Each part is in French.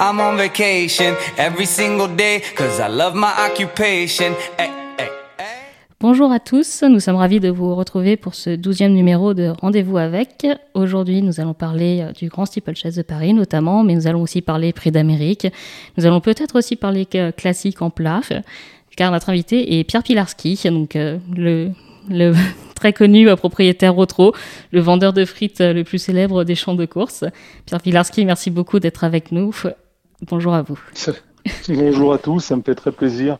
I'm on vacation every single day, cause I love my occupation. Hey, hey, hey. Bonjour à tous, nous sommes ravis de vous retrouver pour ce douzième numéro de Rendez-vous avec. Aujourd'hui, nous allons parler euh, du Grand Steeplechase de Paris notamment, mais nous allons aussi parler Prix d'Amérique. Nous allons peut-être aussi parler euh, classique en plat, car notre invité est Pierre Pilarski, donc euh, le, le très connu propriétaire Rotro, le vendeur de frites le plus célèbre des champs de course. Pierre Pilarski, merci beaucoup d'être avec nous. Bonjour à vous. Bonjour à tous, ça me fait très plaisir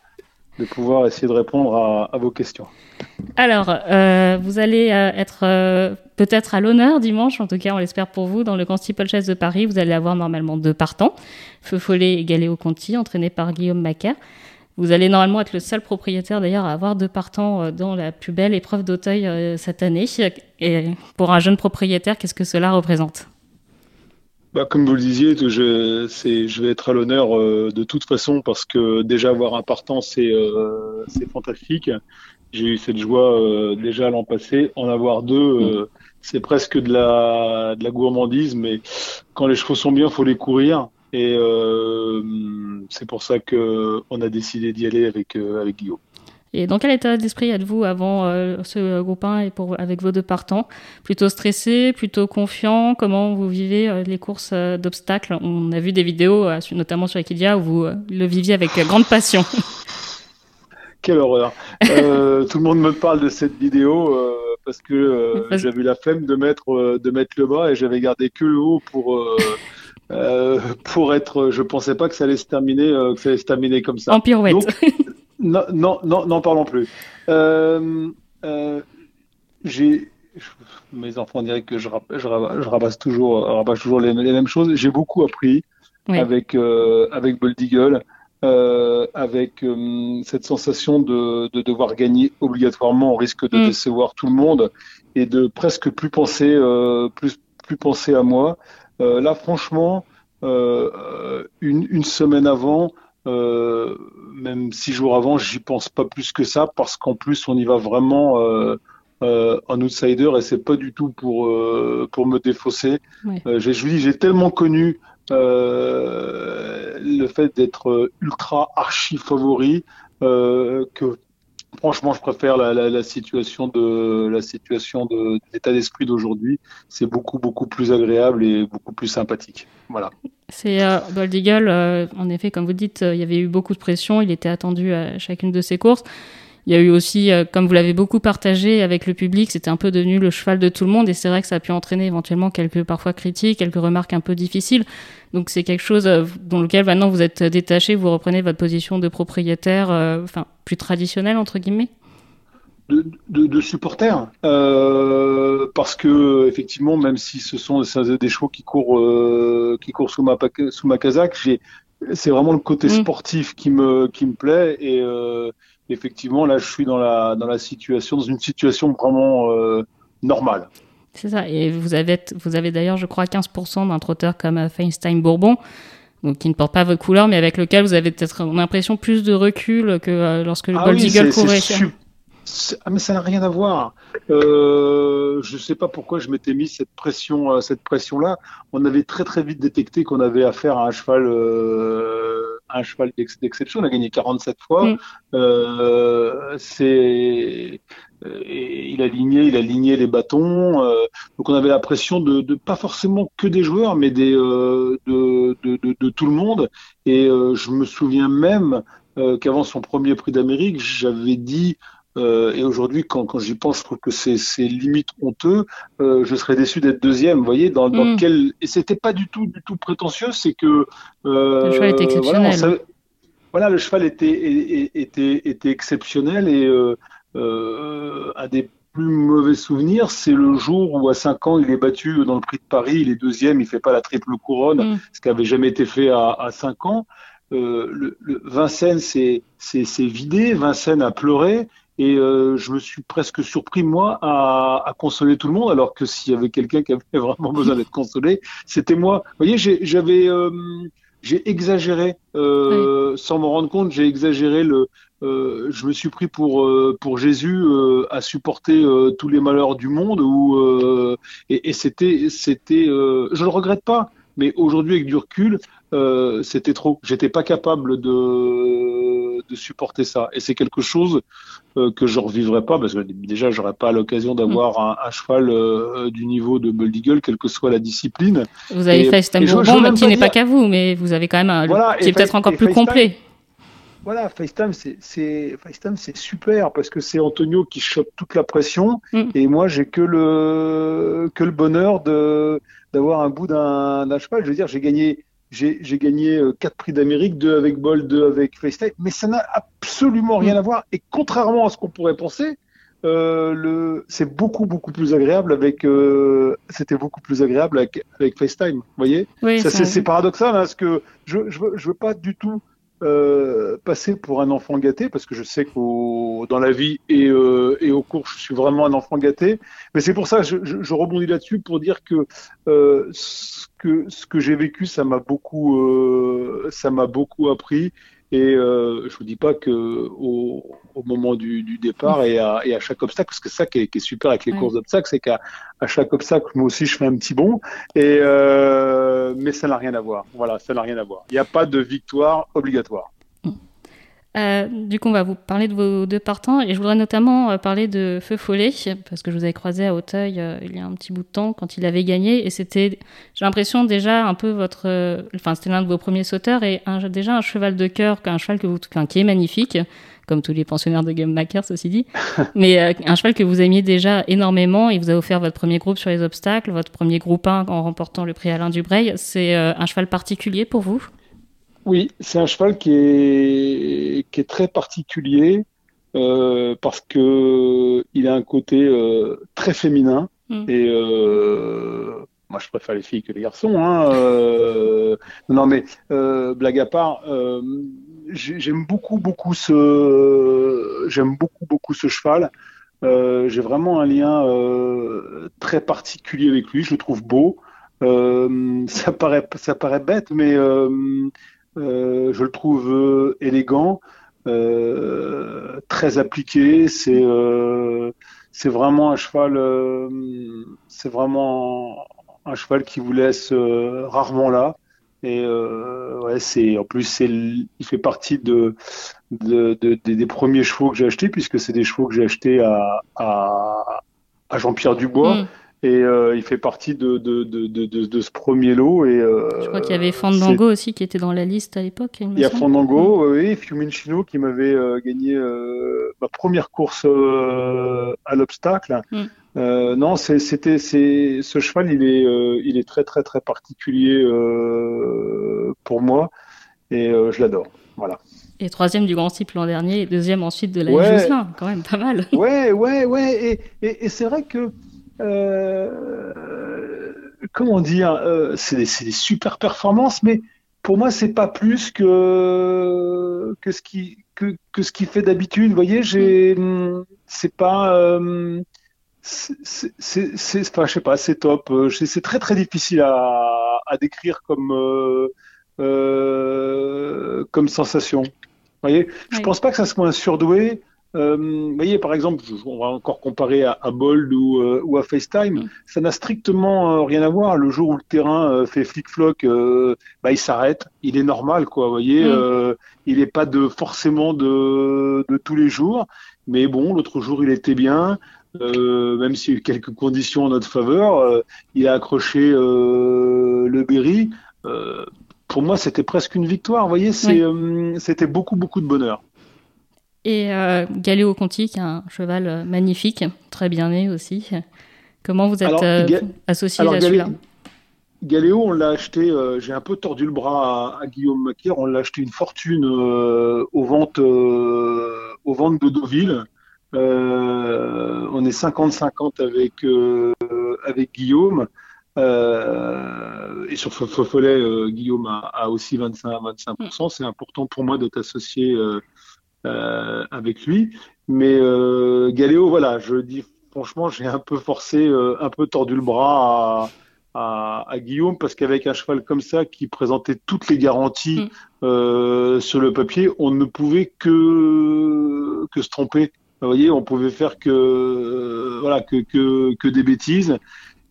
de pouvoir essayer de répondre à, à vos questions. Alors, euh, vous allez euh, être euh, peut-être à l'honneur dimanche, en tout cas on l'espère pour vous, dans le Grand Steeplechase de Paris. Vous allez avoir normalement deux partants, Feu Follet et Galéo Conti, entraînés par Guillaume Macaire. Vous allez normalement être le seul propriétaire d'ailleurs à avoir deux partants dans la plus belle épreuve d'Auteuil cette année. Et pour un jeune propriétaire, qu'est-ce que cela représente? Bah, comme vous le disiez, je, je vais être à l'honneur euh, de toute façon parce que déjà avoir un partant, c'est, euh, fantastique. J'ai eu cette joie euh, déjà l'an passé. En avoir deux, euh, c'est presque de la, de la gourmandise, mais quand les chevaux sont bien, faut les courir. Et euh, c'est pour ça que on a décidé d'y aller avec, euh, avec Guillaume. Et dans quel état d'esprit êtes-vous avant euh, ce groupe 1 et pour, avec vos deux partants? Plutôt stressé, plutôt confiant? Comment vous vivez euh, les courses euh, d'obstacles? On a vu des vidéos, euh, notamment sur Equidia, où vous le viviez avec grande passion. Quelle horreur. Tout le monde me parle de cette vidéo parce que Parce- j'avais eu la flemme de mettre de mettre le bas et j'avais gardé que le haut pour pour être. Je pensais pas que ça allait se terminer que ça allait se terminer comme ça. en pirouette. Donc, non, non, non, n'en parlons plus. Euh, euh, j'ai mes enfants diraient que je, je, rab- je rabasse toujours, rabasse toujours les, les mêmes choses. J'ai beaucoup appris Oui. avec euh, avec Bold Eagle, euh, avec euh, cette sensation de, de devoir gagner obligatoirement au risque de Mm. décevoir tout le monde et de presque plus penser euh, plus plus penser à moi. Euh, là, franchement, une une semaine avant. Euh, même six jours avant, j'y pense pas plus que ça parce qu'en plus on y va vraiment euh, euh, en outsider et c'est pas du tout pour euh, pour me défausser. Ouais. J'ai, je vous dis, j'ai tellement connu le fait d'être ultra archi favori que franchement je préfère la, situation de l'état d'esprit d'aujourd'hui. C'est beaucoup beaucoup plus agréable et beaucoup plus sympathique. Voilà. C'est euh, euh, en effet, comme vous dites, euh, il y avait eu beaucoup de pression, il était attendu à chacune de ses courses. Il y a eu aussi, euh, comme vous l'avez beaucoup partagé avec le public, c'était un peu devenu le cheval de tout le monde et c'est vrai que ça a pu entraîner éventuellement quelques parfois critiques, quelques remarques un peu difficiles. Donc c'est quelque chose euh, dans lequel maintenant vous êtes détaché, vous reprenez votre position de propriétaire, euh, enfin plus traditionnelle entre guillemets? de, de, de supporters euh, parce que effectivement même si ce sont des, chevaux qui courent euh, qui courent sous ma sous ma casaque j'ai c'est vraiment le côté Mm. sportif qui me qui me plaît et euh, effectivement là je suis dans la dans la situation dans une situation vraiment euh, normale C'est ça. Et vous avez, vous avez d'ailleurs, je crois, 15% d'un trotteur comme euh, Feinstein Bourbon, donc qui ne porte pas votre couleur, mais avec lequel vous avez peut-être on a l'impression plus de recul que euh, lorsque le Ah Gold oui, Eagle courait. su- Ah mais ça n'a rien à voir. Euh, je sais pas pourquoi je m'étais mis cette pression, cette pression-là. On avait très très vite détecté qu'on avait affaire à un cheval, un cheval d'ex- d'exception. On a gagné 47 fois. Mm. Euh, c'est, euh, et il a ligné, il a ligné les bâtons. euh, donc on avait la pression de, de pas forcément que des joueurs, mais des euh, de, de, de, de tout le monde. Et euh, je me souviens même euh, qu'avant son premier prix d'Amérique, j'avais dit, euh, et aujourd'hui, quand, quand j'y pense, je trouve que c'est c'est limite honteux, euh, je serais déçu d'être deuxième, vous voyez, dans, dans Mm. quel... Et c'était pas du tout, du tout prétentieux, c'est que... Euh, Le cheval était Voilà, exceptionnel. savait- voilà, le cheval était, était, était, exceptionnel et un des plus mauvais souvenirs, c'est le jour où à 5 ans, il est battu dans le prix de Paris, il est deuxième, il fait pas la triple couronne, Mm. ce qui avait jamais été fait à, à 5 ans. Euh, le, le, Vincennes s'est s'est- s'est vidé, Vincennes a pleuré et euh, je me suis presque surpris moi à, à consoler tout le monde alors que s'il y avait quelqu'un qui avait vraiment besoin d'être consolé, c'était moi. Vous voyez, j'ai- j'avais euh, j'ai exagéré euh, sans m'en rendre compte, j'ai exagéré le euh, je me suis pris pour euh, pour Jésus euh, à supporter euh, tous les malheurs du monde ou euh, et, et c'était c'était euh, je le regrette pas Mais aujourd'hui, avec du recul, euh, c'était trop. J'étais pas capable de, de supporter ça. Et c'est quelque chose euh, que je revivrai pas parce que déjà, j'aurais pas l'occasion d'avoir un, un, cheval euh, du niveau de Bold Eagle, quelle que soit la discipline. Vous avez fait FaceTime Bourbon, qui n'est pas qu'à vous, mais vous avez quand même un voilà, qui est peut-être encore plus complet. Voilà, FaceTime, c'est FaceTime, c'est super parce que c'est Antonio qui chope toute la pression mm. et moi j'ai que le que le bonheur de d'avoir un bout d'un cheval. Je veux dire, j'ai gagné j'ai gagné euh, quatre prix d'Amérique, deux avec Bold, deux avec FaceTime, mais ça n'a absolument rien à voir. Et contrairement à ce qu'on pourrait penser, euh, le, c'est beaucoup beaucoup plus agréable avec, euh, c'était beaucoup plus agréable avec, avec FaceTime. Vous voyez, oui, c'est, paradoxal, hein, parce que je, je veux, je veux pas du tout euh, passer pour un enfant gâté parce que je sais qu'au dans la vie et, euh, et au cours je suis vraiment un enfant gâté. Mais c'est pour ça je, je rebondis là-dessus pour dire que euh, ce que ce que j'ai vécu ça m'a beaucoup euh, ça m'a beaucoup appris et euh, je vous dis pas que au, au moment du, du départ et à, et à, chaque obstacle, parce que ça qui est, qui est super avec les courses d'obstacles, c'est qu'à à chaque obstacle, moi aussi, je fais un petit bond. Et euh, mais ça n'a rien à voir. Voilà, ça n'a rien à voir. Il n'y a pas de victoire obligatoire. Euh, du coup, on va vous parler de vos deux partants et je voudrais notamment euh, parler de Feu Follet parce que je vous avais croisé à Auteuil euh, il y a un petit bout de temps quand il avait gagné et c'était, j'ai l'impression déjà un peu votre, enfin c'était l'un de vos premiers sauteurs et un, déjà un cheval de cœur, un cheval que vous, qui est magnifique, comme tous les pensionnaires de Game Maker, ceci dit, mais un cheval que vous aimiez déjà énormément. Il vous a offert votre premier groupe sur les obstacles, votre premier groupe 1 en remportant le prix Alain Dubreuil. C'est un cheval particulier pour vous? Oui, c'est un cheval qui est, qui est très particulier euh, parce que il a un côté euh, très féminin mm. et euh, moi je préfère les filles que les garçons. Hein, non mais blague à part, j'aime beaucoup beaucoup ce j'aime beaucoup beaucoup ce cheval. J'ai vraiment un lien très particulier avec lui. Je le trouve beau. ça paraît ça paraît bête, mais je le trouve euh, élégant, euh, très appliqué. C'est vraiment un cheval. c'est vraiment un cheval qui vous laisse rarement là. Et en plus il fait partie de, de, des premiers chevaux que j'ai achetés puisque c'est des chevaux que j'ai achetés à Jean-Pierre Dubois. Mm. Et euh, il fait partie de, de, de, de, ce premier lot. Et, euh, Je crois qu'il y avait Fandango aussi qui était dans la liste à l'époque. Il, il y a Fandango, oui, Fiumicino qui m'avait euh, gagné ma première course à l'obstacle. Mm. non, c'était ce cheval, il est il est très très très particulier pour moi et je l'adore. Voilà. Et troisième du Grand Cycle l'an dernier, et deuxième ensuite de la ouais. quand même pas mal. Ouais, ouais, ouais. Et, et, et c'est vrai que comment dire, euh, c'est des, des, super performances, mais pour moi, c'est pas plus que que ce qui que, que ce qui fait d'habitude. Vous voyez, j'ai, c'est pas, euh, c'est, enfin, je sais pas, c'est top. Euh, c'est très très difficile à, à décrire comme euh, euh, comme sensation. Vous voyez, je pense pas que ça soit un surdoué. Euh, vous voyez, par exemple, on va encore comparer à, à Bold ou, euh, ou, à FaceTime, mm. ça n'a strictement euh, rien à voir. Le jour où le terrain euh, fait flic-floc, bah, il s'arrête. Il est normal, quoi. Vous voyez, mm. il n'est pas de forcément de, de, tous les jours, mais bon, l'autre jour, il était bien. même s'il y a eu quelques conditions en notre faveur, il a accroché le Berry. pour moi, c'était presque une victoire. Vous voyez, c'était beaucoup, beaucoup de bonheur. Et euh, Galéo Conti, qui est un cheval euh, magnifique, très bien né aussi. Comment vous êtes euh, associé à celui-là? Galéo, on l'a acheté, euh, j'ai un peu tordu le bras à, Guillaume Maquier, on l'a acheté une fortune aux ventes aux ventes de Deauville. on est 50-50 avec avec Guillaume. et sur Fofollet, Guillaume a, a, aussi 25 25%. C'est important pour moi d'être associé euh, avec lui. Mais euh, Galéo, voilà, je dis franchement, j'ai un peu forcé, euh, un peu tordu le bras à, à, à Guillaume parce qu'avec un cheval comme ça qui présentait toutes les garanties mm. euh, sur le papier, on ne pouvait que que se tromper. Vous voyez, on pouvait faire que voilà que que, que des bêtises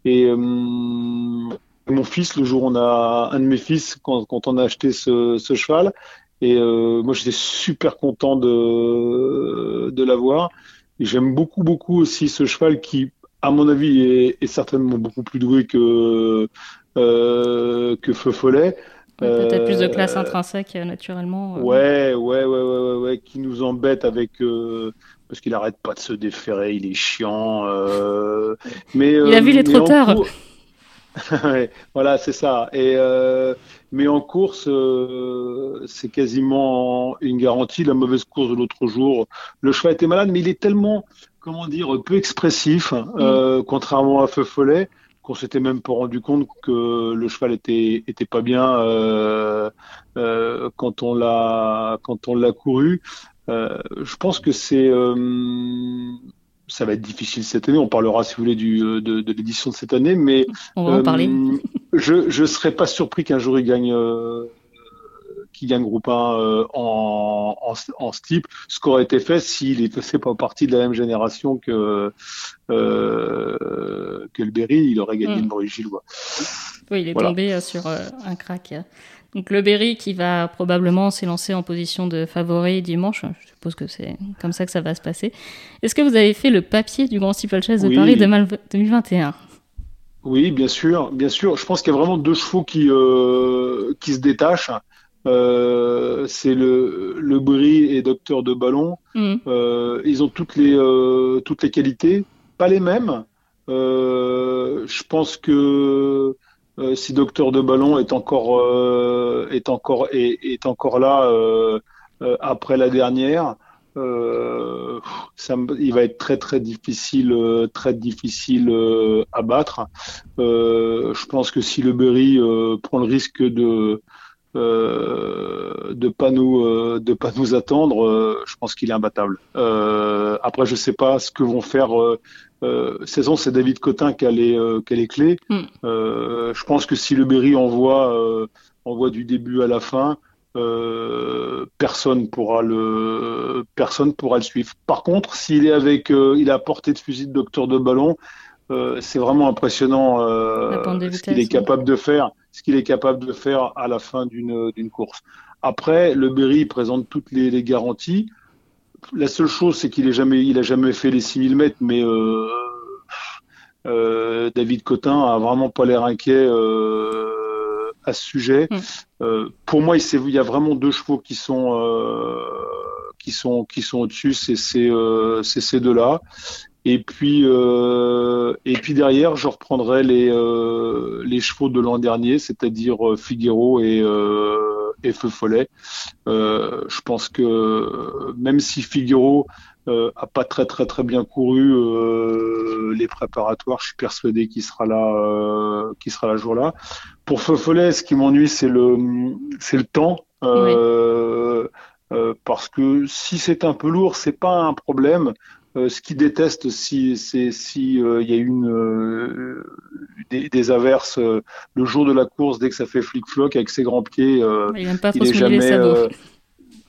et mon fils le jour où on a un de mes fils quand, quand on a acheté ce, ce cheval. Et euh, moi, j'étais super content de, de l'avoir. J'aime beaucoup, beaucoup aussi ce cheval qui, à mon avis, est, est certainement beaucoup plus doué que, euh, que Feu Follet. Peut-être plus de classe intrinsèque, naturellement. Ouais, ouais, ouais, ouais, ouais, ouais, qui nous embête avec parce qu'il arrête pas de se déférer, il est chiant. Euh, mais il a vu les trotteurs. voilà, c'est ça. Et euh, mais en course, euh, c'est quasiment une garantie. La mauvaise course de l'autre jour, le cheval était malade, mais il est tellement, comment dire, peu expressif, mm. contrairement à Feu Follet, qu'on s'était même pas rendu compte que le cheval était était pas bien quand on l'a quand on l'a couru. Euh, je pense que c'est euh, ça va être difficile cette année. On parlera, si vous voulez, du, euh, de, de l'édition de cette année, mais on va en parler. je je serais pas surpris qu'un jour il gagne. qui gagne groupe 1 en, en, en steep, ce qu'aurait été fait s'il ne faisait pas partie de la même génération que euh, que le Berry, il aurait gagné mm. le Maurice. Oui, il est tombé sur un crack. Donc le Berry qui va probablement s'élancer en position de favori dimanche. Je suppose que c'est comme ça que ça va se passer. Est-ce que vous avez fait le papier du Grand Steeplechase de Paris 2021 Oui, bien sûr, bien sûr. Je pense qu'il y a vraiment deux chevaux qui euh, qui se détachent. Euh, c'est le le Berry et Docteur de Ballon. Mm. Euh, ils ont toutes les toutes les qualités, pas les mêmes. je pense que euh, si Docteur de Ballon est encore euh, est encore est, est, encore là euh, après la dernière, ça, il va être très très difficile très difficile à battre. je pense que si le Berry prend le risque de de pas nous de pas nous attendre, je pense qu'il est imbattable. après, je sais pas ce que vont faire euh, saison, c'est David Cotin qui a les, euh, qui a les clés. Mm. Euh, je pense que si le Berry envoie, euh, envoie du début à la fin, euh, personne pourra le personne pourra le suivre. Par contre, s'il est avec, il a à portée de fusil de docteur de ballon, c'est vraiment impressionnant ce qu'il est capable de faire, ce qu'il est capable de faire à la fin d'une d'une course. Après, le Berry présente toutes les, les garanties la seule chose, c'est qu'il est jamais, il a jamais fait les 6000 mètres, mais euh, euh, David Cotin a vraiment pas l'air inquiet euh, à ce sujet. Mm. pour moi, il, y a vraiment deux chevaux qui sont qui sont qui sont au-dessus, c'est ces deux-là. Et puis et puis derrière, je reprendrai les les chevaux de l'an dernier, c'est-à-dire Figaro et et Feu Follet. Euh, je pense que même si Figaro euh, a pas très très très bien couru euh, les préparatoires, je suis persuadé qu'il sera là, euh, qu'il sera là jour là. Pour Feu Follet, ce qui m'ennuie, c'est le c'est le temps. Euh, parce que si c'est un peu lourd, c'est pas un problème. Euh, ce qu'il déteste, si c'est si euh, il y a une euh, des, des, averses le jour de la course, dès que ça fait flic-floc avec ses grands pieds, il, pas est jamais.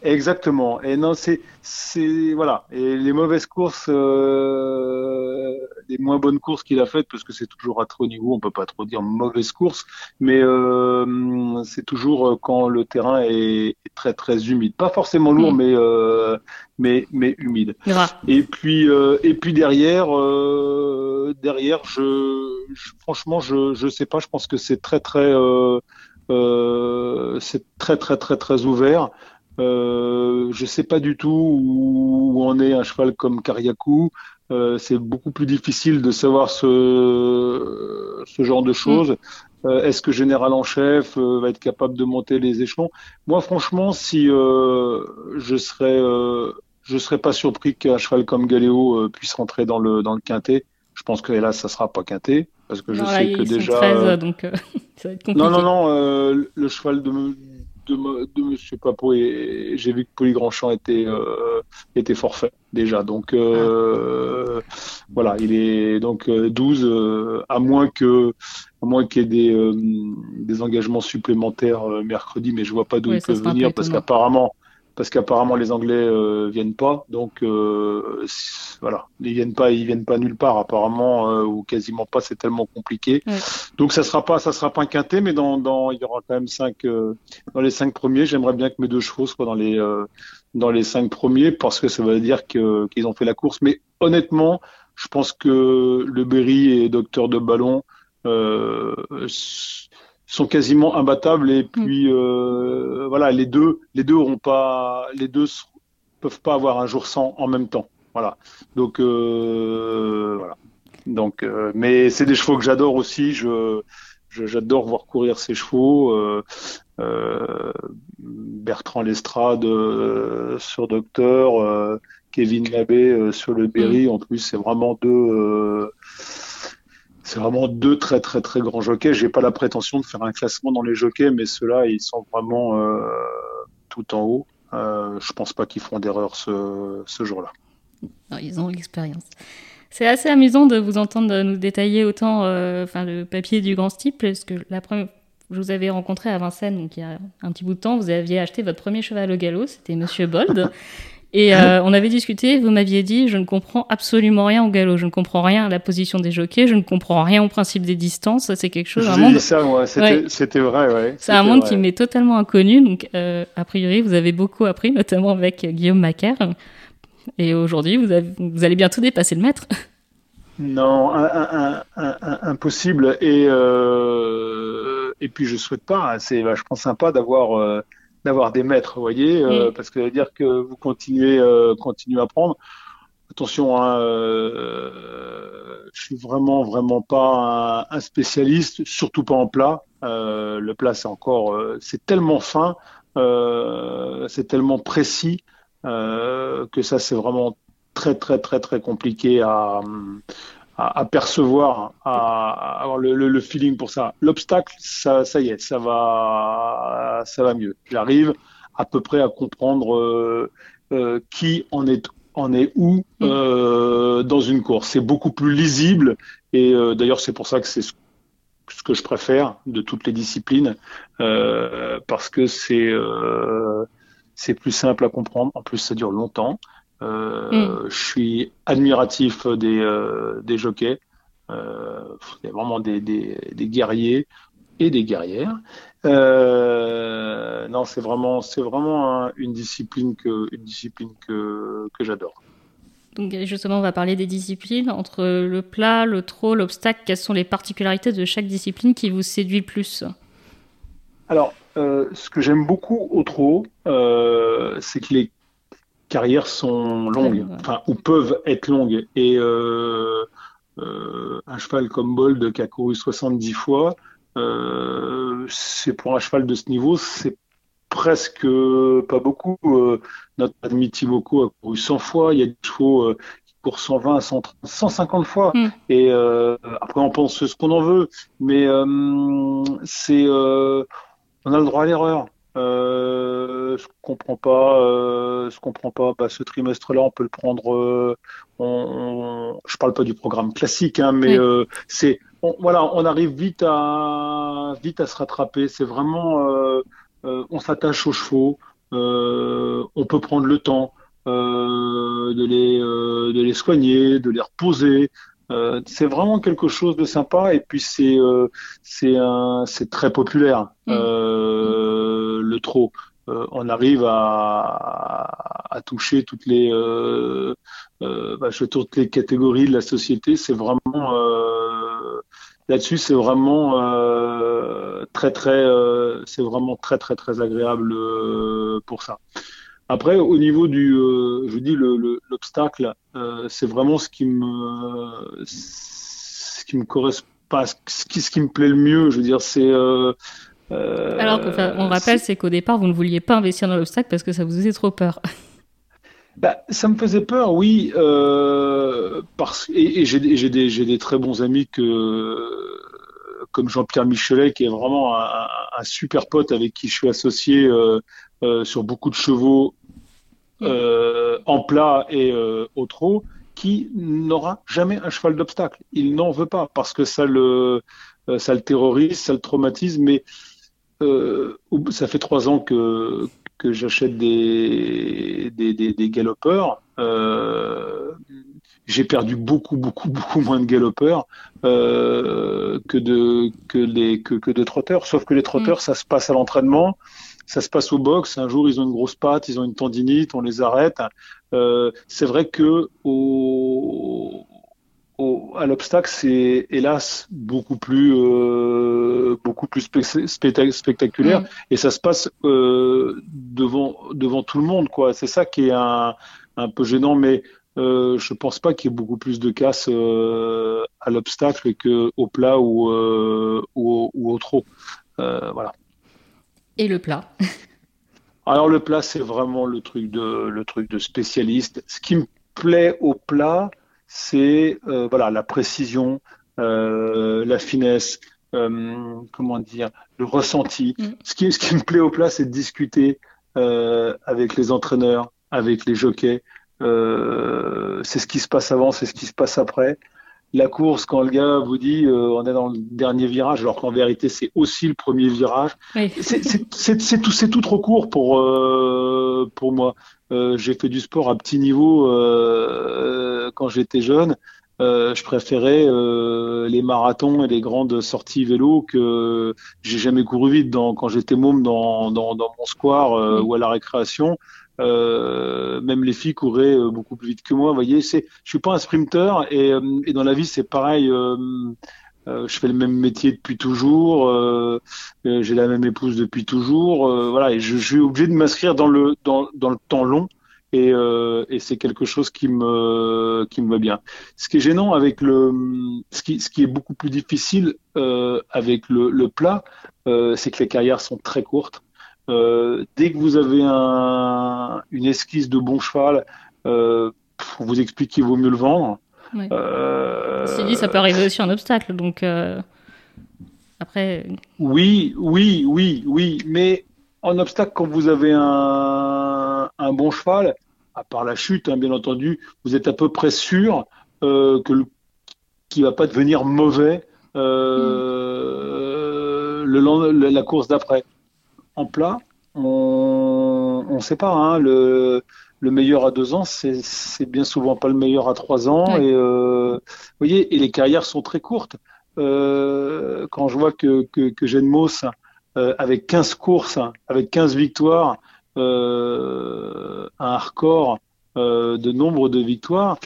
Exactement. Et non, c'est, c'est voilà. Et les mauvaises courses, euh, les moins bonnes courses qu'il a faites, parce que c'est toujours à trop niveau, on peut pas trop dire mauvaise course, mais euh, c'est toujours euh, quand le terrain est, très très humide, pas forcément lourd, mais euh, mais mais humide. Et puis euh, et puis derrière, euh, derrière, je, je, franchement, je je sais pas. Je pense que c'est très très c'est très très très très ouvert. Euh, je sais pas du tout où, on est un cheval comme Kariakou. Euh, c'est beaucoup plus difficile de savoir ce, ce genre de choses. Euh, est-ce que Général en chef va être capable de monter les échelons? Moi, franchement, si je serais, je serais pas surpris qu'un cheval comme Galéo puisse rentrer dans le dans le quintet. Je pense que là, ça sera pas quintet parce que je sais que déjà. 13, donc ça va être compliqué. Non, non, non. le cheval de de, de Monsieur Papo et, j'ai vu que Poli Grandchamp était euh, était forfait déjà. Donc euh, voilà, il est donc 12 euh, à moins que à moins qu'il y ait des des engagements supplémentaires mercredi, mais je vois pas d'où il peut venir parce qu'apparemment parce qu'apparemment les Anglais euh, viennent pas, donc euh, voilà, ils viennent pas, ils viennent pas nulle part apparemment euh, ou quasiment pas, c'est tellement compliqué. Donc ça sera pas, ça sera pas un quintet, mais dans, dans il y aura quand même cinq dans les cinq premiers. J'aimerais bien que mes deux chevaux soient dans les dans les cinq premiers parce que ça veut dire que qu'ils ont fait la course. Mais honnêtement, je pense que le Berry et Docteur de Ballon sont quasiment imbattables et mm. puis euh, voilà les deux les deux auront pas les deux peuvent pas avoir un jour sans en même temps. Voilà. Donc euh, voilà. Donc euh, mais c'est des chevaux que j'adore aussi. Je j'adore voir courir ces chevaux Bertrand Lestrade sur Docteur Kevin Labbé sur le Berry. Mm. en plus c'est vraiment deux c'est vraiment deux très très très grands jockeys. J'ai pas la prétention de faire un classement dans les jockeys, mais ceux-là, ils sont vraiment euh, tout en haut. Euh, je pense pas qu'ils feront d'erreur ce, ce jour-là. Ils ont l'expérience. C'est assez amusant de vous entendre nous détailler autant euh, enfin, le papier du grand style, parce que la première je vous avais rencontré à Vincennes, donc il y a un petit bout de temps, vous aviez acheté votre premier cheval au galop, c'était Monsieur Bold. Et euh, on avait discuté, vous m'aviez dit, je ne comprends absolument rien au galop, je ne comprends rien à la position des jockeys, je ne comprends rien au principe des distances, c'est quelque chose, un monde... ça, moi, c'était vrai, ouais. C'est un monde qui m'est totalement inconnu, donc euh, a priori, vous avez beaucoup appris, notamment avec Guillaume Macaire. Et aujourd'hui, vous, vous allez bientôt dépasser le maître. Non, impossible. Et, euh, et puis je souhaite pas. C'est vachement sympa d'avoir d'avoir des maîtres, vous voyez, euh, mm. parce que ça veut dire que vous continuez, euh, continuez à apprendre. Attention, hein, euh, je suis vraiment, vraiment pas un, spécialiste, surtout pas en plat. Le plat, c'est encore, c'est tellement fin, c'est tellement précis que ça, c'est vraiment très, très, très, très compliqué à, à, percevoir, à, avoir le, le, feeling pour ça. L'obstacle, ça, ça y est, ça va, ça va mieux. J'arrive à peu près à comprendre euh, euh, qui en est où mm. euh, dans une course. C'est beaucoup plus lisible et euh, d'ailleurs c'est pour ça que c'est ce, ce, que je préfère de toutes les disciplines euh, parce que c'est c'est plus simple à comprendre. En plus ça dure longtemps. Euh, mm. Je suis admiratif des, euh, des jockeys. Euh, il y a vraiment des, des, des, guerriers et des guerrières. Euh, non, c'est vraiment, c'est vraiment une discipline que, une discipline que, que j'adore. Donc justement, on va parler des disciplines entre le plat, le trot, l'obstacle. Quelles sont les particularités de chaque discipline qui vous séduit le plus? Alors, euh, ce que j'aime beaucoup au trot, euh, c'est que les carrières sont longues, enfin, ou peuvent être longues. Et euh, euh, un cheval comme Bold qui a couru 70 fois, euh, c'est pour un cheval de ce niveau, c'est presque pas beaucoup. Notre ami Timoko a couru 100 fois, il y a des chevaux qui courent 120, 130, 150 fois. Mm. Et après, on pense ce qu'on en veut, mais c'est on a le droit à l'erreur. Euh, je comprends pas, euh, je comprends pas. Bah, ce trimestre-là, on peut le prendre. Euh, on, je parle pas du programme classique, hein, mais euh, c'est, voilà, on arrive vite à vite à se rattraper. C'est vraiment, euh, on s'attache aux chevaux. on peut prendre le temps de les de les soigner, de les reposer. C'est vraiment quelque chose de sympa et puis c'est c'est c'est très populaire. Mm le trop. Euh, on arrive à, toucher toutes les, euh, euh, bah, toutes les catégories de la société. C'est vraiment là-dessus, c'est vraiment très très, c'est vraiment très très très agréable pour ça. Après, au niveau du, je dis l'obstacle, c'est vraiment ce qui me, ce qui me correspond, ce qui, ce qui me plaît le mieux. Je veux dire, c'est euh, Alors, on rappelle, c'est qu'au départ, vous ne vouliez pas investir dans l'obstacle parce que ça vous faisait trop peur. Bah, ça me faisait peur, oui, euh, parce et, j'ai des, des, très bons amis que comme Jean-Pierre Michelet, qui est vraiment un, super pote avec qui je suis associé euh, euh sur beaucoup de chevaux euh, en plat et euh, au trot, qui n'aura jamais un cheval d'obstacle. Il n'en veut pas parce que ça le ça le terrorise, ça le traumatise, mais euh, ça fait trois ans que, que j'achète des, des, des, des galopeurs, euh, j'ai perdu beaucoup, beaucoup, beaucoup moins de galopeurs euh, que de que les que, que de trotteurs. Sauf que les trotteurs, mm. ça se passe à l'entraînement, ça se passe au box. Un jour, ils ont une grosse patte, ils ont une tendinite, on les arrête. Euh, c'est vrai que au, au à l'obstacle, c'est hélas beaucoup plus euh, beaucoup plus spectaculaire mm. et ça se passe euh, devant devant tout le monde, quoi. C'est ça qui est un un peu gênant, mais euh, je pense pas qu'il y ait beaucoup plus de casse euh, à l'obstacle qu'au plat ou, euh, ou, ou, au trot. Euh, voilà. Et le plat Alors le plat, c'est vraiment le truc de le truc de spécialiste. Ce qui me plaît au plat, c'est voilà la précision, la finesse, comment dire, le ressenti. Mm. Ce qui ce qui me plaît au plat, c'est de discuter avec les entraîneurs, avec les jockeys. Euh, c'est ce qui se passe avant, c'est ce qui se passe après. La course, quand le gars vous dit euh, on est dans le dernier virage, alors qu'en vérité c'est aussi le premier virage, c'est tout, c'est tout trop court pour euh, pour moi. J'ai fait du sport à petit niveau quand j'étais jeune. je préférais les marathons et les grandes sorties vélo que j'ai jamais couru vite dans, quand j'étais môme dans, dans, dans mon square ou à la récréation. Euh, même les filles couraient euh, beaucoup plus vite que moi. Vous voyez, c'est, je suis pas un sprinter et, euh, et dans la vie c'est pareil. Euh, je fais le même métier depuis toujours. j'ai la même épouse depuis toujours. voilà, et je, je, suis obligé de m'inscrire dans le dans, dans le temps long. Et, et c'est quelque chose qui me qui me va bien. Ce qui est gênant avec le, ce qui ce qui est beaucoup plus difficile avec le, le plat, c'est que les carrières sont très courtes. Euh, dès que vous avez un, une esquisse de bon cheval, euh, vous explique qu'il vaut mieux le vendre. Euh, C'est dit, ça peut arriver aussi en obstacle, donc euh, après. Oui, oui, oui, oui, mais en obstacle, quand vous avez un, un bon cheval, à part la chute, hein, bien entendu, vous êtes à peu près sûr que qu'il va pas devenir mauvais mm. le, la course d'après en plat, on ne sait pas. Hein, le, le, meilleur à deux ans, c'est bien souvent pas le meilleur à trois ans. Et euh, vous voyez, et les carrières sont très courtes. Euh, quand je vois que, que, que Genmos, euh, avec 15 courses, avec 15 victoires, un record de nombre de victoires,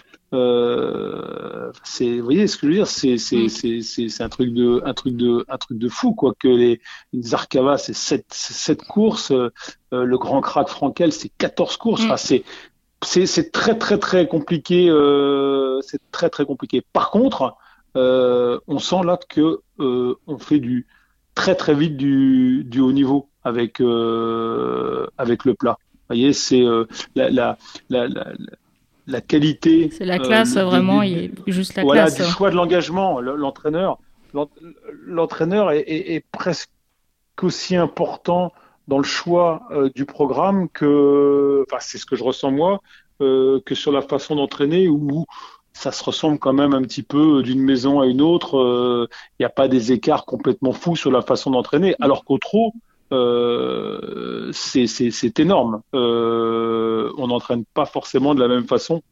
c'est, vous voyez ce que je veux dire, c'est c'est c'est c'est un truc de un truc de un truc de fou quoi que les, les Arcava c'est sept sept courses, euh, le Grand Crack Frankel c'est 14 courses, enfin, c'est très très très compliqué, euh, c'est très très compliqué. Par contre, euh, on sent là que euh, on fait du très très vite du du haut niveau avec avec le plat. Vous voyez, c'est la, la, la, la la qualité. C'est la classe, euh, vraiment, il est juste la voilà, classe. du choix de l'engagement. L'entraîneur, l'entraîneur est, est, est, presque aussi important dans le choix euh, du programme que, enfin, c'est ce que je ressens moi, euh, que sur la façon d'entraîner où ça se ressemble quand même un petit peu d'une maison à une autre. Il n'y a pas des écarts complètement fous sur la façon d'entraîner, mm. alors qu'au trop, euh, c'est énorme. Euh, on n'entraîne pas forcément de la même façon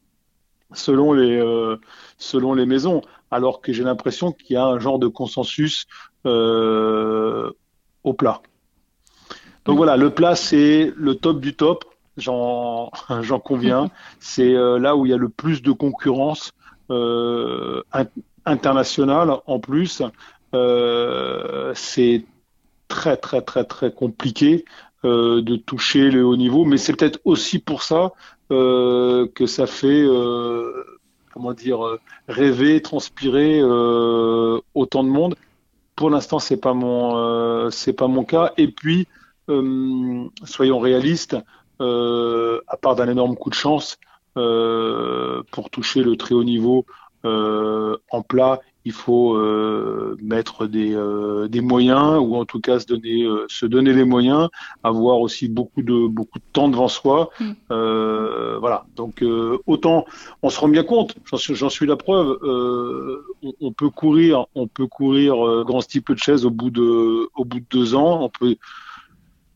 selon les, euh, selon les maisons, alors que j'ai l'impression qu'il y a un genre de consensus au plat. Donc voilà, le plat, c'est le top du top, j'en conviens. c'est là où il y a le plus de concurrence internationale en plus. c'est très très très très compliqué euh, de toucher le haut niveau, mais c'est peut-être aussi pour ça euh, que ça fait euh, comment dire rêver, transpirer autant de monde. Pour l'instant, c'est pas mon c'est pas mon cas. Et puis, soyons réalistes, à part d'un énorme coup de chance pour toucher le très haut niveau en plat, il faut euh, mettre des, euh, des moyens ou en tout cas se donner euh, se donner les moyens, avoir aussi beaucoup de beaucoup de temps devant soi. Mm. Euh, voilà. Donc euh, autant on se rend bien compte, j'en suis, suis, la preuve. On, on, peut courir, on peut courir grand type de chaise au bout de au bout de deux ans. On peut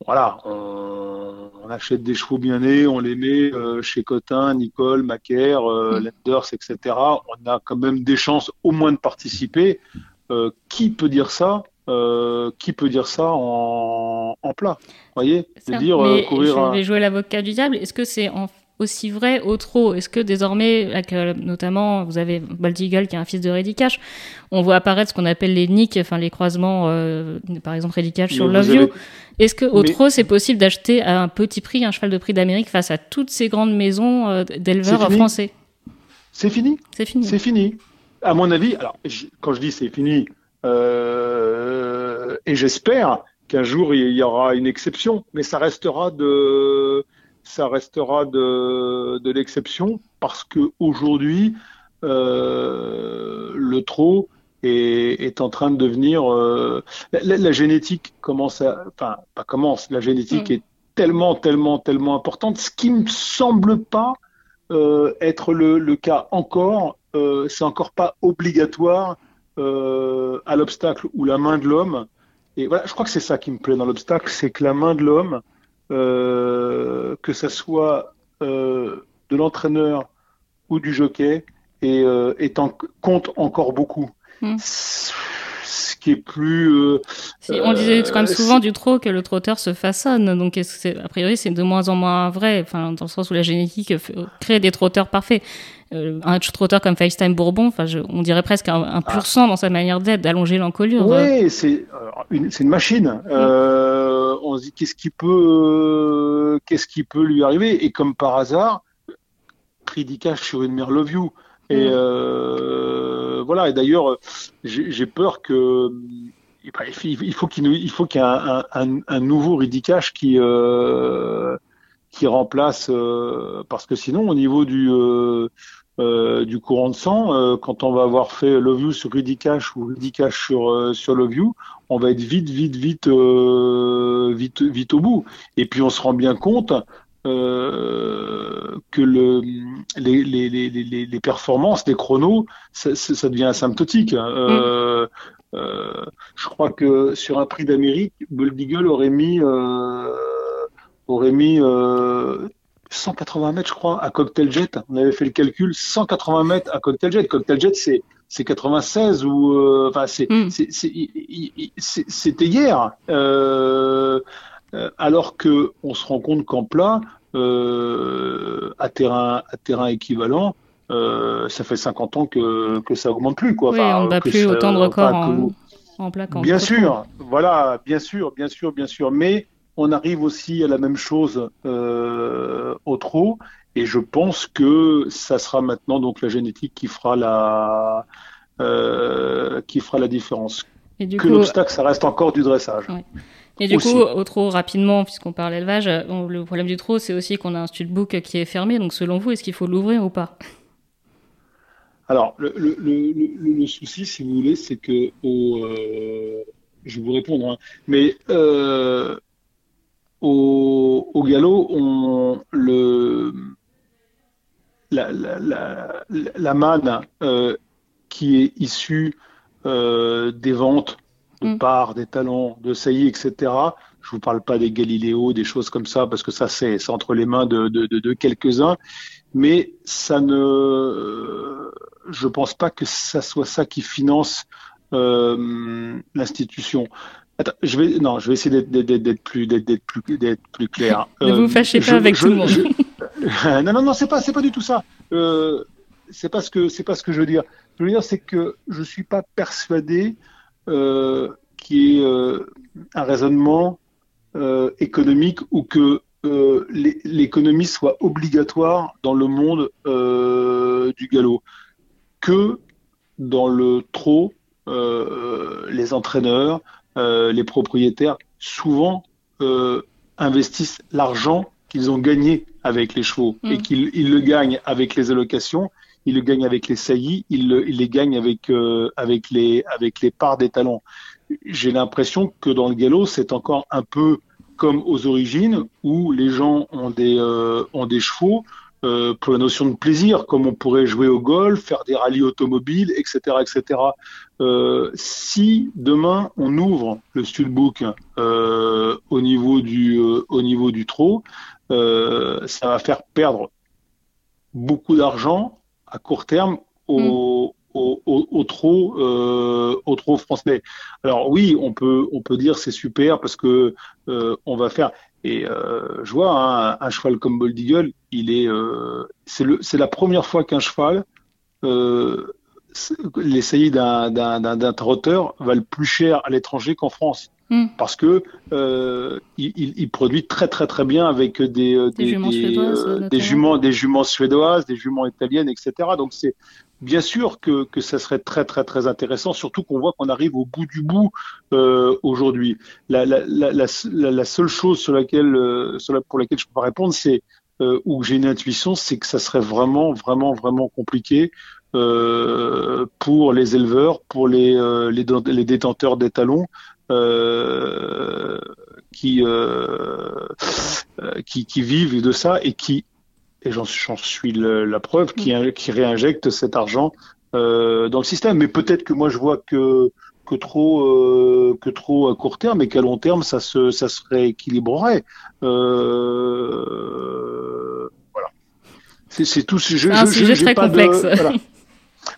voilà, on, achète des chevaux bien nés, on les met euh, chez Cotin, Nicole, Macaire, euh, mm. Lenders, etc. On a quand même des chances au moins de participer. Euh, qui peut dire ça Qui peut dire ça en, plat? Voyez? Dire, Je vais jouer l'avocat du diable. Est-ce que c'est en aussi vrai au trot Est-ce que désormais, notamment, vous avez Baldigal qui est un fils de Redicash, on voit apparaître ce qu'on appelle les nicks, enfin les croisements, euh, par exemple Redicash sur Love You. Est-ce que au trot, c'est possible d'acheter à un petit prix un cheval de prix d'Amérique face à toutes ces grandes maisons euh, d'éleveurs français? C'est fini C'est fini. C'est fini. À mon avis, alors quand je dis c'est fini, euh, et j'espère qu'un jour il y aura une exception, mais ça restera de ça restera de, de l'exception parce que aujourd'hui euh, le trot est, est, en train de devenir euh, la, génétique commence à enfin pas commence la génétique mm. est tellement tellement tellement importante ce qui me semble pas euh, être le, le, cas encore c'est encore pas obligatoire à l'obstacle ou la main de l'homme et voilà je crois que c'est ça qui me plaît dans l'obstacle c'est que la main de l'homme euh, que ça soit euh, de l'entraîneur ou du jockey, et, euh, compte encore beaucoup. Hmm. Ce qui est plus. on disait quand même souvent du trot que le trotteur se façonne, donc a priori c'est de moins en moins vrai, enfin dans le sens où la génétique crée des trotteurs parfaits. Euh, un trotteur comme FaceTime Bourbon, enfin, on dirait presque un, pur ah. sang dans sa manière d'être, d'allonger l'encolure. Oui, c'est une, une, machine. Euh, on se dit qu'est-ce qui peut, qu'est-ce qui peut lui arriver? Et comme par hasard, cash sur une mère Love You. Et mm. Euh, voilà. Et d'ailleurs, j'ai peur que il faut qu'il il faut qu'il y ait un, nouveau Ridicash qui euh, qui remplace parce que sinon au niveau du euh, du courant de sang, euh, quand on va avoir fait Love You sur Rudy Cash ou Rudy Cash sur euh, sur You, on va être vite vite vite vite vite au bout. Et puis on se rend bien compte que le les, les, les, les, performances des chronos, ça, ça devient asymptotique. Hein. Mm. je crois que sur un prix d'Amérique, Gold Eagle aurait mis aurait mis 180 mètres, je crois, à Cocktail Jet. On avait fait le calcul, 180 mètres à Cocktail Jet. Cocktail Jet, c'est c'est 96 ou euh, enfin c'est hmm. c'était hier. Euh, euh, alors que on se rend compte qu'en plat, euh, à terrain à terrain équivalent, euh, ça fait 50 ans que que ça augmente plus quoi. Oui, on bat plus autant de records en, en, plat Bien sûr, voilà, bien sûr, bien sûr, bien sûr, mais on arrive aussi à la même chose euh, au trot, et je pense que ça sera maintenant donc la génétique qui fera la euh, qui fera la différence. Et du que l'obstacle, ça reste encore du dressage. Et du coup, au trot, rapidement, puisqu'on parle élevage, le problème du trot, c'est aussi qu'on a un studbook qui est fermé. Donc, selon vous, est-ce qu'il faut l'ouvrir ou pas? Alors, le, le, le, le, souci, si vous voulez, c'est que au, euh, je vais vous répondre, hein, mais euh, au, au galop, on, le, la, la, la, manne euh, qui est issue euh, des ventes de mm. parts, des talents, de saillies, etc. Je vous parle pas des Galiléo, des choses comme ça, parce que ça c'est entre les mains de, de, de, quelques-uns. Mais ça ne, je pense pas que ça soit ça qui finance euh, l'institution. Attends, je vais non, je vais essayer d'être plus d'être plus d'être plus clair. ne vous euh, fâchez pas avec tout le monde. non non non, c'est pas c'est pas du tout ça. Euh, c'est pas ce que c'est pas ce que je veux dire. Je veux dire c'est que je suis pas persuadé euh, qu'il y ait euh, un raisonnement euh, économique ou que l'économie soit obligatoire dans le monde du galop. Que dans le trop, les entraîneurs, les propriétaires souvent investissent l'argent qu'ils ont gagné avec les chevaux et mm. qu'ils le gagnent avec les allocations, ils le gagnent avec les saillies, ils les avec euh, avec les parts des talons. J'ai l'impression que dans le galop, c'est encore un peu comme aux origines où les gens ont des des chevaux euh, pour la notion de plaisir, comme on pourrait jouer au golf, faire des rallyes automobiles, etc., etc. Euh, si demain on ouvre le studbook euh, au niveau du euh, trot, euh, ça va faire perdre beaucoup d'argent à court terme au, au, au, au trot euh, au français. Alors oui, on peut on peut dire c'est super parce que euh, on va faire et euh, je vois hein, un cheval comme Bold Eagle, il est c'est le c'est la première fois qu'un cheval les saillies d'un d'un d'un d'un trotteur valent plus cher à l'étranger qu'en France. Hmm. Parce que euh, il, il, il produit très très très bien avec des euh, Des juments suédoises, euh, notamment. des juments des juments suédoises, des juments italiennes, etc. Donc c'est bien sûr que que ça serait très très très intéressant, surtout qu'on voit qu'on arrive au bout du bout euh, aujourd'hui. La, la, la, la, seule chose sur laquelle euh, sur la, pour laquelle je peux pas répondre, c'est euh, où j'ai une intuition, c'est que ça serait vraiment vraiment vraiment compliqué euh, pour les éleveurs, pour les euh, les, les détenteurs d'étalons. Euh, qui, euh, euh, qui qui vivent de ça et qui et j'en suis le- la preuve qui qui réinjectent cet argent euh, dans le système. Mais peut-être que moi je vois que que trop euh, que trop à court terme et qu'à long terme ça se ça se rééquilibrerait. Euh, voilà. C'est c'est tout. Je, C'est un je- je- sujet j'ai très pas de- complexe. voilà.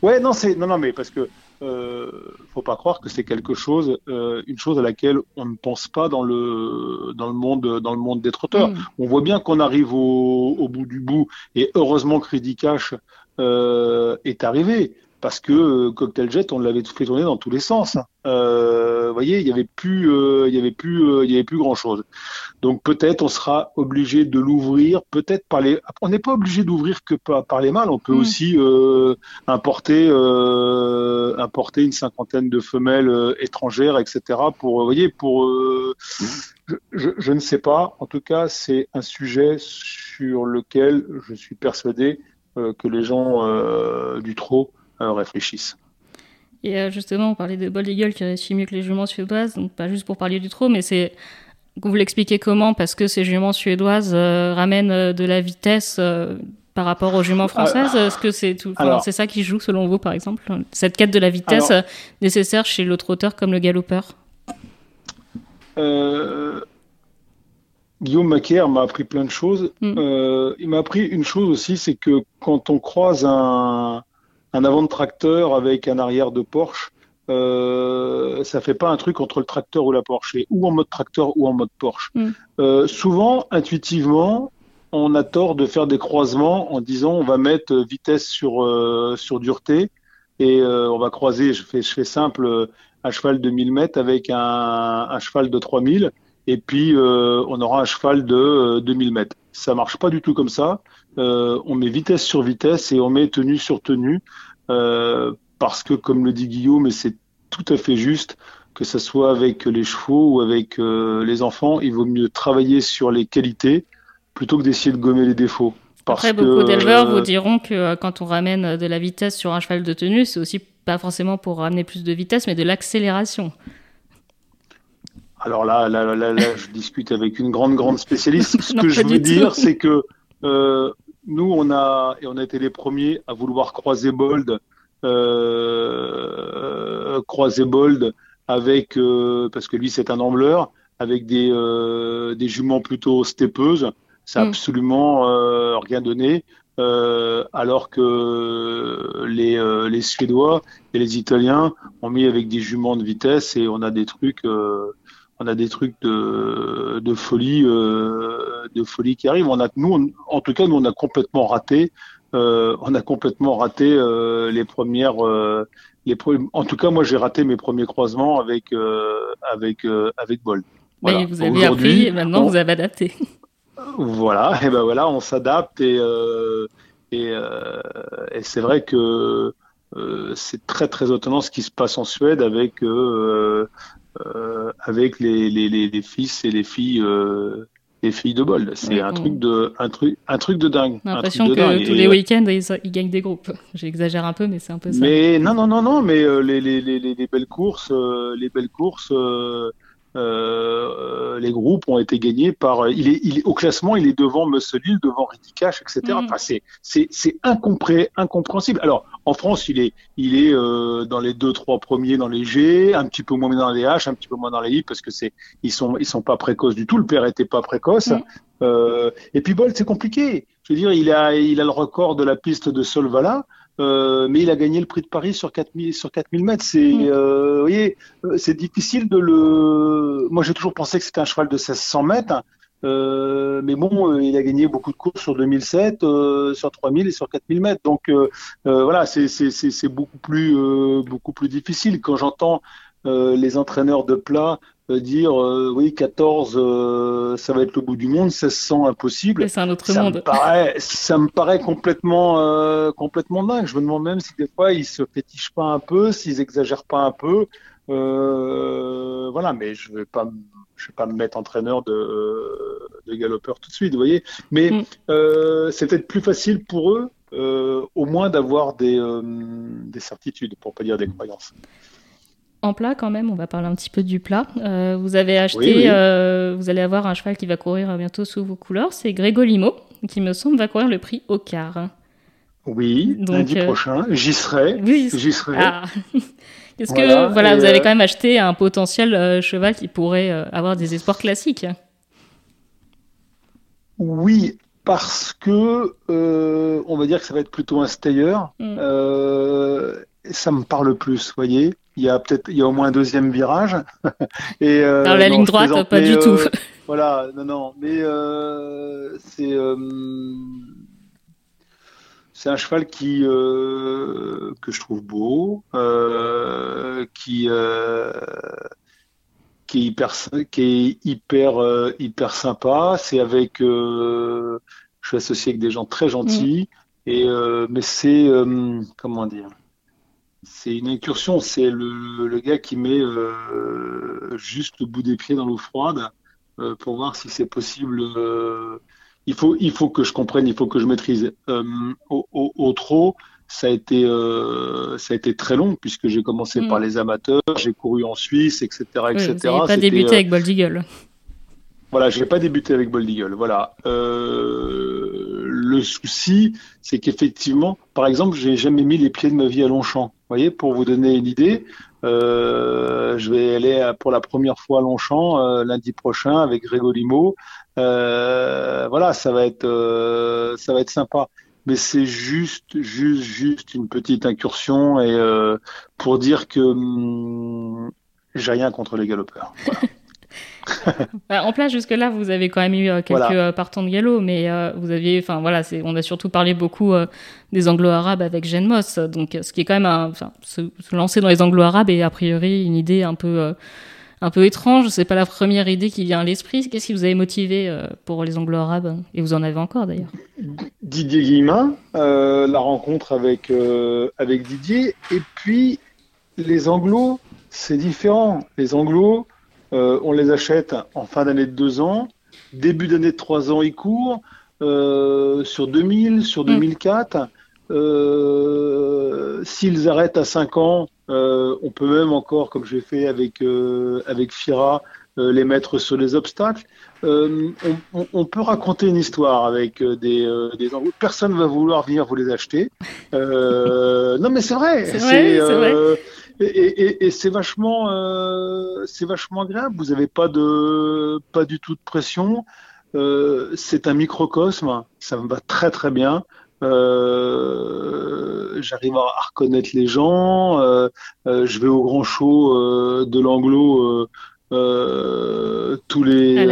Ouais, non, c'est non, non, mais parce que euh, faut pas croire que c'est quelque chose, euh, une chose à laquelle on ne pense pas dans le dans le monde dans le monde des trotteurs. Hmm. On voit bien qu'on arrive au, au bout du bout, et heureusement que Ready Cash euh, est arrivé, parce que euh, Cocktail Jet, on l'avait fait tourner dans tous les sens. Euh, vous voyez, il y avait plus, euh, il y avait plus, euh, il y avait plus grand chose. Donc peut-être on sera obligé de l'ouvrir, peut-être par les. On n'est pas obligé d'ouvrir que par, par les mâles. On peut Mm. aussi euh, importer, euh, importer une cinquantaine de femelles euh, étrangères, etc. Pour, vous voyez, pour. euh, je, je, je ne sais pas. En tout cas, c'est un sujet sur lequel je suis persuadé euh, que les gens euh, du trot euh, réfléchissent. Et euh, justement, on parlait de Bold Eagle qui réussit mieux que les juments suédoises, donc pas juste pour parler du trot, mais c'est. Vous l'expliquez comment Parce que ces juments suédoises euh, ramènent euh, de la vitesse euh, par rapport aux juments françaises Est-ce que c'est tout... enfin, alors- c'est ça qui joue selon vous, par exemple Cette quête de la vitesse Alors- euh, nécessaire chez le trotteur comme le galopeur Euh, Guillaume Macaire m'a appris plein de choses. Mm. Euh, il m'a appris une chose aussi, c'est que quand on croise un, un avant de tracteur avec un arrière de Porsche, euh, ça fait pas un truc entre le tracteur ou la Porsche, et ou en mode tracteur ou en mode Porsche. Mm. Euh, souvent, intuitivement, on a tort de faire des croisements en disant on va mettre vitesse sur euh, sur dureté et euh, on va croiser. Je fais je fais simple, un cheval de 1000 mètres avec un, un cheval de 3000 et puis on aura un cheval de euh, 2000 mètres. Ça marche pas du tout comme ça. Euh, on met vitesse sur vitesse et on met tenue sur tenue euh, parce que, comme le dit Guillaume, et c'est tout à fait juste, que ce soit avec les chevaux ou avec euh, les enfants, il vaut mieux travailler sur les qualités plutôt que d'essayer de gommer les défauts. Parce Après, beaucoup d'éleveurs vous diront que quand on ramène de la vitesse sur un cheval de tenue, c'est aussi pas forcément pour ramener plus de vitesse, mais de l'accélération. Alors là, là, là, je discute avec une grande, grande spécialiste. Ce Non, que je veux dire, c'est que euh, nous, on a et on a été les premiers à vouloir croiser Bold, euh, croiser Bold avec euh, parce que lui, c'est un ambleur avec des des juments plutôt stepeuses. Ça a Mm. absolument rien donné. Alors que les, les Suédois et les Italiens ont mis avec des juments de vitesse et on a des trucs, euh, on a des trucs de, de folie, euh, de folie qui arrivent. On a, nous, on- en tout cas, nous, on a complètement raté, euh, on a complètement raté euh, les premières, les en tout cas, moi, j'ai raté mes premiers croisements avec avec avec. Voilà. Mais vous avez appris et maintenant on- vous avez adapté. voilà, et ben voilà, on s'adapte et et, et c'est vrai que euh, c'est très très étonnant ce qui se passe en Suède avec euh, avec les, les, les, les fils et les filles euh, les filles de Bold. C'est Ouais, un on- truc de un truc un truc de dingue. J'ai l'impression que dingue. tous les euh, week-ends, ils, ils gagnent des groupes. J'exagère un peu, mais c'est un peu ça. Mais non, non, non, non, mais euh, les, les, les, les les belles courses, euh, les belles courses, euh, euh, les groupes ont été gagnés par. Il est, il est au classement, il est devant Musselil, devant Ridicash, etc. Mhm. Enfin, c'est c'est c'est incompré, incompréhensible. Alors en France, il est il est euh, dans les deux trois premiers dans les G, un petit peu moins dans les H, un petit peu moins dans les I parce que c'est ils sont ils sont pas précoces du tout. Le père était pas précoce. Mhm. Euh, et puis Bolt, c'est compliqué. Je veux dire, il a il a le record de la piste de Solvala. Euh, mais il a gagné le prix de Paris sur 4000 sur 4000 mètres. C'est, Mm. euh, vous voyez, euh, c'est difficile de le. Moi, j'ai toujours pensé que c'était un cheval de 1600 mètres. Euh, mais bon, euh, il a gagné beaucoup de courses sur 2007, euh, sur 3000 et sur 4000 mètres. Donc voilà, c'est c'est c'est c'est beaucoup plus euh, beaucoup plus difficile quand j'entends euh, les entraîneurs de plat dire euh, oui 14 euh, ça va être le bout du monde, 1600 impossible. C'est un autre Ça monde. me paraît, ça me paraît complètement, euh, complètement dingue. Je me demande même si des fois ils se fétichent pas un peu, s'ils exagèrent pas un peu. Euh, voilà, mais je vais pas, je vais pas me mettre entraîneur de, de galopeur tout de suite, vous voyez. Mais Mm. euh, c'est peut-être plus facile pour eux, euh, au moins d'avoir des, euh, des certitudes, pour pas dire des croyances. En plat, quand même, on va parler un petit peu du plat. Euh, vous avez acheté, Oui, oui. euh, vous allez avoir un cheval qui va courir bientôt sous vos couleurs. C'est Grégolimo, qui me semble va courir le prix au quart. Oui, Donc, lundi euh, prochain, j'y serai, Oui. j'y serai. Ah. Est-ce Voilà, que voilà, vous avez quand même acheté un potentiel cheval qui pourrait avoir des espoirs classiques? Oui, parce que on va dire que ça va être plutôt un stayer. Mm. Ça me parle plus, vous voyez. Il y a peut-être, il y a au moins un deuxième virage. Et euh, Dans la non, ligne droite, pas mais, du euh, tout. Voilà, non, non, mais euh, c'est euh, c'est un cheval qui euh, que je trouve beau, euh, qui euh, qui est hyper qui est hyper euh, hyper sympa. C'est avec euh, je suis associé avec des gens très gentils et euh, mais c'est euh, comment dire? C'est une incursion c'est le, le gars qui met euh, juste le bout des pieds dans l'eau froide euh, pour voir si c'est possible euh, il faut il faut que je comprenne il faut que je maîtrise Euh, au, au, au trot ça a été euh, ça a été très long puisque j'ai commencé Mm. par les amateurs j'ai couru en Suisse etc Oui, etc vous n'avez pas débuté euh, avec Bold Eagle. Voilà, je n'ai pas débuté avec Bold. Voilà. Euh, le souci, c'est qu'effectivement, par exemple, j'ai jamais mis les pieds de ma vie à Longchamp. Vous voyez, pour vous donner une idée, euh, je vais aller pour la première fois à Longchamp euh, lundi prochain avec Grégolimo. Euh, voilà, ça va être, euh, ça va être sympa. Mais c'est juste, juste, juste une petite incursion et pour dire que hum, j'ai rien contre les galopeurs. Voilà. Bah, en place, jusque-là, vous avez quand même eu euh, quelques Voilà. euh, partants de galop, mais euh, vous aviez, enfin voilà, on a surtout parlé beaucoup des anglo-arabes avec Jeanne Moss, donc ce qui est quand même, un, enfin, se, se lancer dans les anglo-arabes est a priori une idée un peu, un peu étrange. C'est pas la première idée qui vient à l'esprit. Qu'est-ce qui vous avait motivé pour les anglo-arabes? Et vous en avez encore d'ailleurs. Didier Guillemin, euh, la rencontre avec, euh, avec Didier. Et puis, les anglos, c'est différent. Les anglos, euh, on les achète en fin d'année de deux ans. Début d'année de trois ans, ils courent. Euh, sur 2000, sur 2004. Euh, S'ils arrêtent à 5 ans, euh, on peut même encore, comme j'ai fait avec, euh, avec Fira, euh, les mettre sur les obstacles. Euh, on, on- on peut raconter une histoire avec des, euh, des. Personne va vouloir venir vous les acheter. Euh, non, mais c'est vrai. C'est vrai, et, et- et- et c'est vachement, euh, c'est vachement agréable. Vous n'avez pas de, pas du tout de pression. Euh, c'est un microcosme. Ça me va très très bien. Euh, J'arrive à, à reconnaître les gens. Euh, euh, je vais au grand show euh, de l'anglo tous les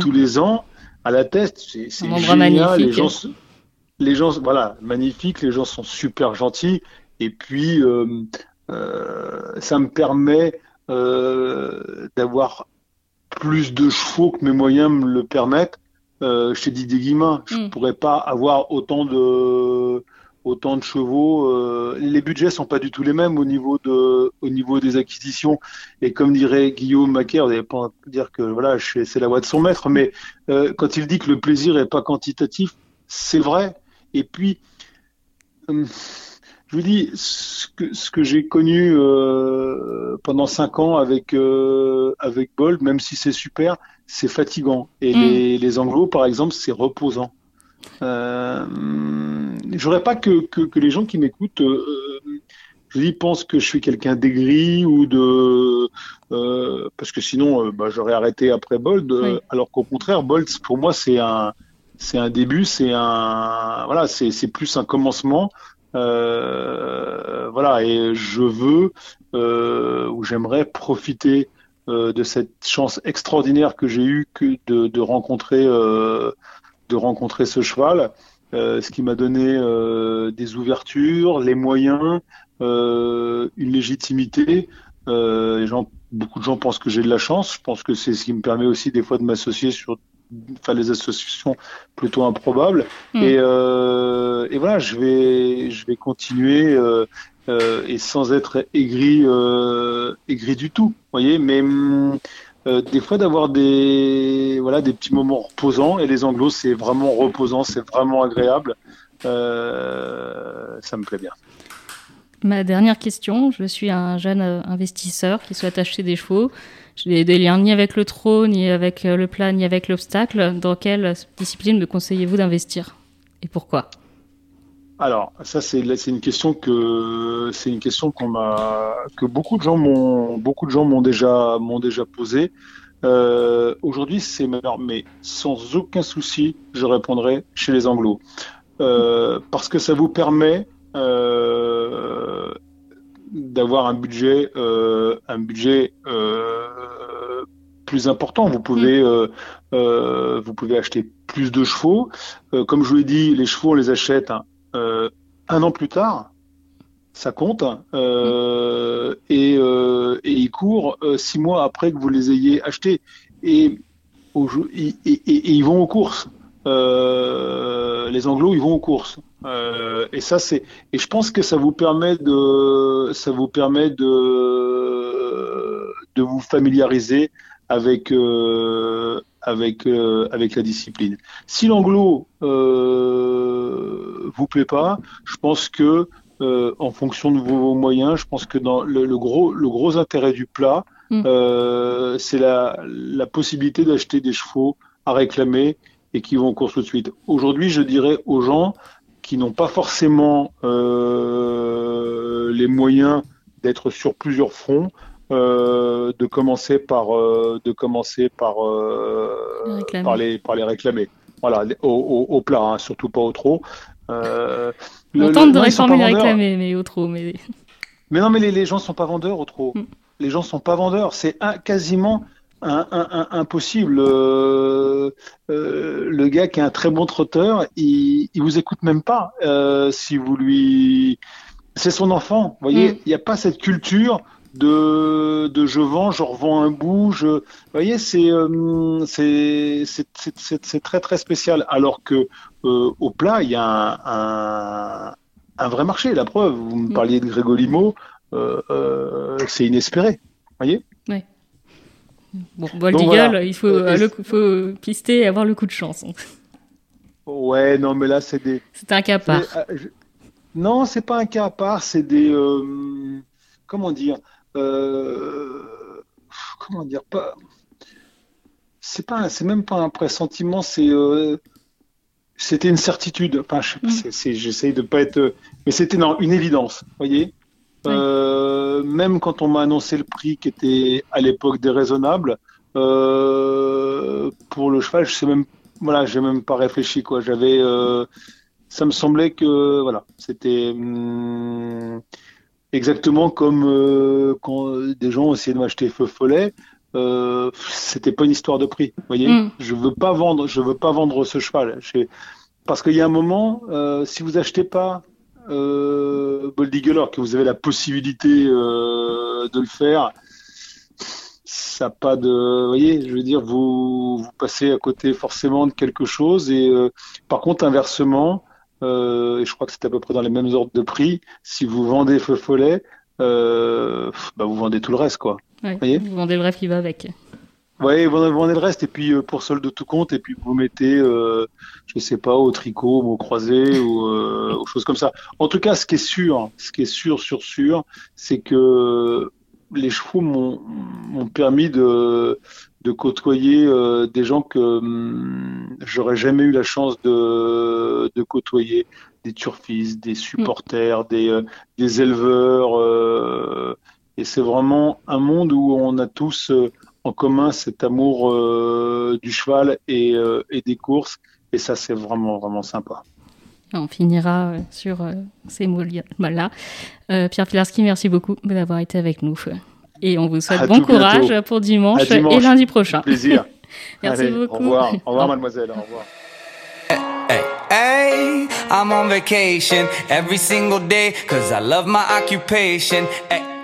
tous les ans à la test. C'est génial. Les magnifique. gens, se- les gens, voilà, magnifique. Les gens sont super gentils. Et puis euh, ça me permet euh, d'avoir plus de chevaux que mes moyens me le permettent. Euh, chez Didier Guillemin, je Mm. pourrais pas avoir autant de autant de chevaux. euh, les budgets sont pas du tout les mêmes au niveau de au niveau des acquisitions. Et comme dirait Guillaume Macaire, vous n'allez pas dire que voilà, c'est la voix de son maître, mais euh, quand il dit que le plaisir est pas quantitatif, c'est vrai. Et puis, je vous dis, ce que, ce que j'ai connu euh, pendant cinq ans avec euh, avec Bold, même si c'est super, c'est fatigant. Et Mm. les, les anglos, par exemple, c'est reposant. Euh, je voudrais pas que, que, que les gens qui m'écoutent, euh, je vous dis, pensent que je suis quelqu'un d'aigri ou de, euh, parce que sinon, euh, bah, j'aurais arrêté après Bold. Oui. Alors qu'au contraire, Bold, pour moi, c'est un, c'est un début, c'est un, voilà, c'est c'est plus un commencement. Euh, voilà, et je veux euh, ou j'aimerais profiter euh, de cette chance extraordinaire que j'ai eue que de, de rencontrer euh, de rencontrer ce cheval, euh, ce qui m'a donné des ouvertures, les moyens, une légitimité. Euh, les gens, beaucoup de gens pensent que j'ai de la chance. Je pense que c'est ce qui me permet aussi des fois de m'associer sur enfin, les associations plutôt improbables. Mm. Et, euh, et voilà, je vais, je vais continuer euh, euh, et sans être aigri, aigri du tout, voyez. Mais euh, des fois d'avoir des, voilà, des petits moments reposants. Et les anglos, c'est vraiment reposant, c'est vraiment agréable. Ça me plaît bien. Ma dernière question, je suis un jeune investisseur qui souhaite acheter des chevaux. Je n'ai des liens ni avec le trot, ni avec euh, le plat, ni avec l'obstacle. Dans quelle discipline me conseillez-vous d'investir Et pourquoi? Alors, ça c'est une question que c'est une question qu'on m'a que beaucoup de gens m'ont beaucoup de gens m'ont déjà m'ont déjà posé. Euh, Aujourd'hui, c'est meilleur, mais sans aucun souci, je répondrai chez les Anglos Euh, parce que ça vous permet d'avoir un budget euh, un budget euh, plus important. Vous pouvez euh, vous pouvez acheter plus de chevaux. Comme je vous l'ai dit, les chevaux on les achète hein, un an plus tard, ça compte, et, euh, et ils courent six mois après que vous les ayez achetés. Au et- et ils vont aux courses. Euh, les Anglos, ils vont aux courses. Euh, et ça, c'est. Et je pense que ça vous permet de, ça vous permet de, de vous familiariser avec euh, avec euh, avec la discipline. Si l'anglo euh, vous plaît pas, je pense que euh, en fonction de vos moyens, je pense que dans le, le gros le gros intérêt du plat, Mm. euh, c'est la la possibilité d'acheter des chevaux à réclamer et qui vont en course tout de suite. Aujourd'hui, je dirais aux gens qui n'ont pas forcément euh, les moyens d'être sur plusieurs fronts, euh, de commencer par euh, de commencer par Les par les par les réclamer. Voilà, au, au, au plat, hein, surtout pas au trop. Euh, On le- tente de non, réformer les réclamer, mais au trop. Mais... Mais non, mais les, les gens sont pas vendeurs au trop. Mm. Les gens sont pas vendeurs. C'est quasiment un- un- un- impossible. Euh, euh, le gars qui est un très bon trotteur, il, il vous écoute même pas. Euh, si vous lui, c'est son enfant. Vous voyez, Mm. il n'y a pas cette culture de, de je vends, je revends un bout. Je, vous voyez, c'est euh, c'est c'est c'est- c'est- c'est très très spécial. Alors que euh, au plat, il y a un, un, un vrai marché. La preuve, vous me Mm. parliez de Grégolimo, euh, euh, c'est inespéré. Voyez. Bon, Bold Eagle, voilà. il faut, Euh, le, faut pister et avoir le coup de chance. Ouais, non, mais là, c'est des. C'est un cas à part. euh, je- Non, c'est pas un cas à part. C'est des. euh, Comment dire euh, Comment dire pas. C'est pas. C'est même pas un pressentiment. C'est. C'était une certitude. Enfin, je Mm. c'est- c'est- j'essaye de pas être. Mais c'était non, une évidence. Voyez. Oui. Euh, même quand on m'a annoncé le prix qui était à l'époque déraisonnable, euh, pour le cheval, je sais même, voilà, j'ai même pas réfléchi quoi. J'avais, euh, ça me semblait que voilà, c'était hum, exactement comme quand des gens essayaient de m'acheter feu follet. C'était pas une histoire de prix, voyez. Mm. Je veux pas vendre, je veux pas vendre ce cheval. Parce qu'il y a un moment, si vous achetez pas euh, Bold Eagle, alors que vous avez la possibilité euh, de le faire, ça a pas de, vous voyez, je veux dire, vous, vous passez à côté forcément de quelque chose. Et euh, par contre, inversement, euh, et je crois que c'est à peu près dans les mêmes ordres de prix, si vous vendez feu follet, bah, vous vendez tout le reste, quoi. Ouais, voyez? vous vendez le rêve qui va avec. Ouais, vous en avez le reste et puis euh, pour solde de tout compte et puis vous mettez, euh, je sais pas, au tricot, au croisé ou euh, aux choses comme ça. En tout cas, ce qui est sûr, ce qui est sûr, sûr, sûr, c'est que les chevaux m'ont permis de, de côtoyer euh, des gens que hum, j'aurais jamais eu la chance de, de côtoyer, des turfistes, des supporters, des, euh, des éleveurs. Euh, et c'est vraiment un monde où on a tous en commun cet amour du cheval et, et, des courses. Et ça, c'est vraiment, vraiment sympa. On finira sur ces mots-là. Pierre Pilarski, merci beaucoup d'avoir été avec nous. Et on vous souhaite bon courage pour dimanche, et lundi prochain. Plaisir. Merci beaucoup. Au revoir, au revoir mademoiselle, au revoir. Hey, hey, I'm on vacation every single day cause I love my occupation. Hey.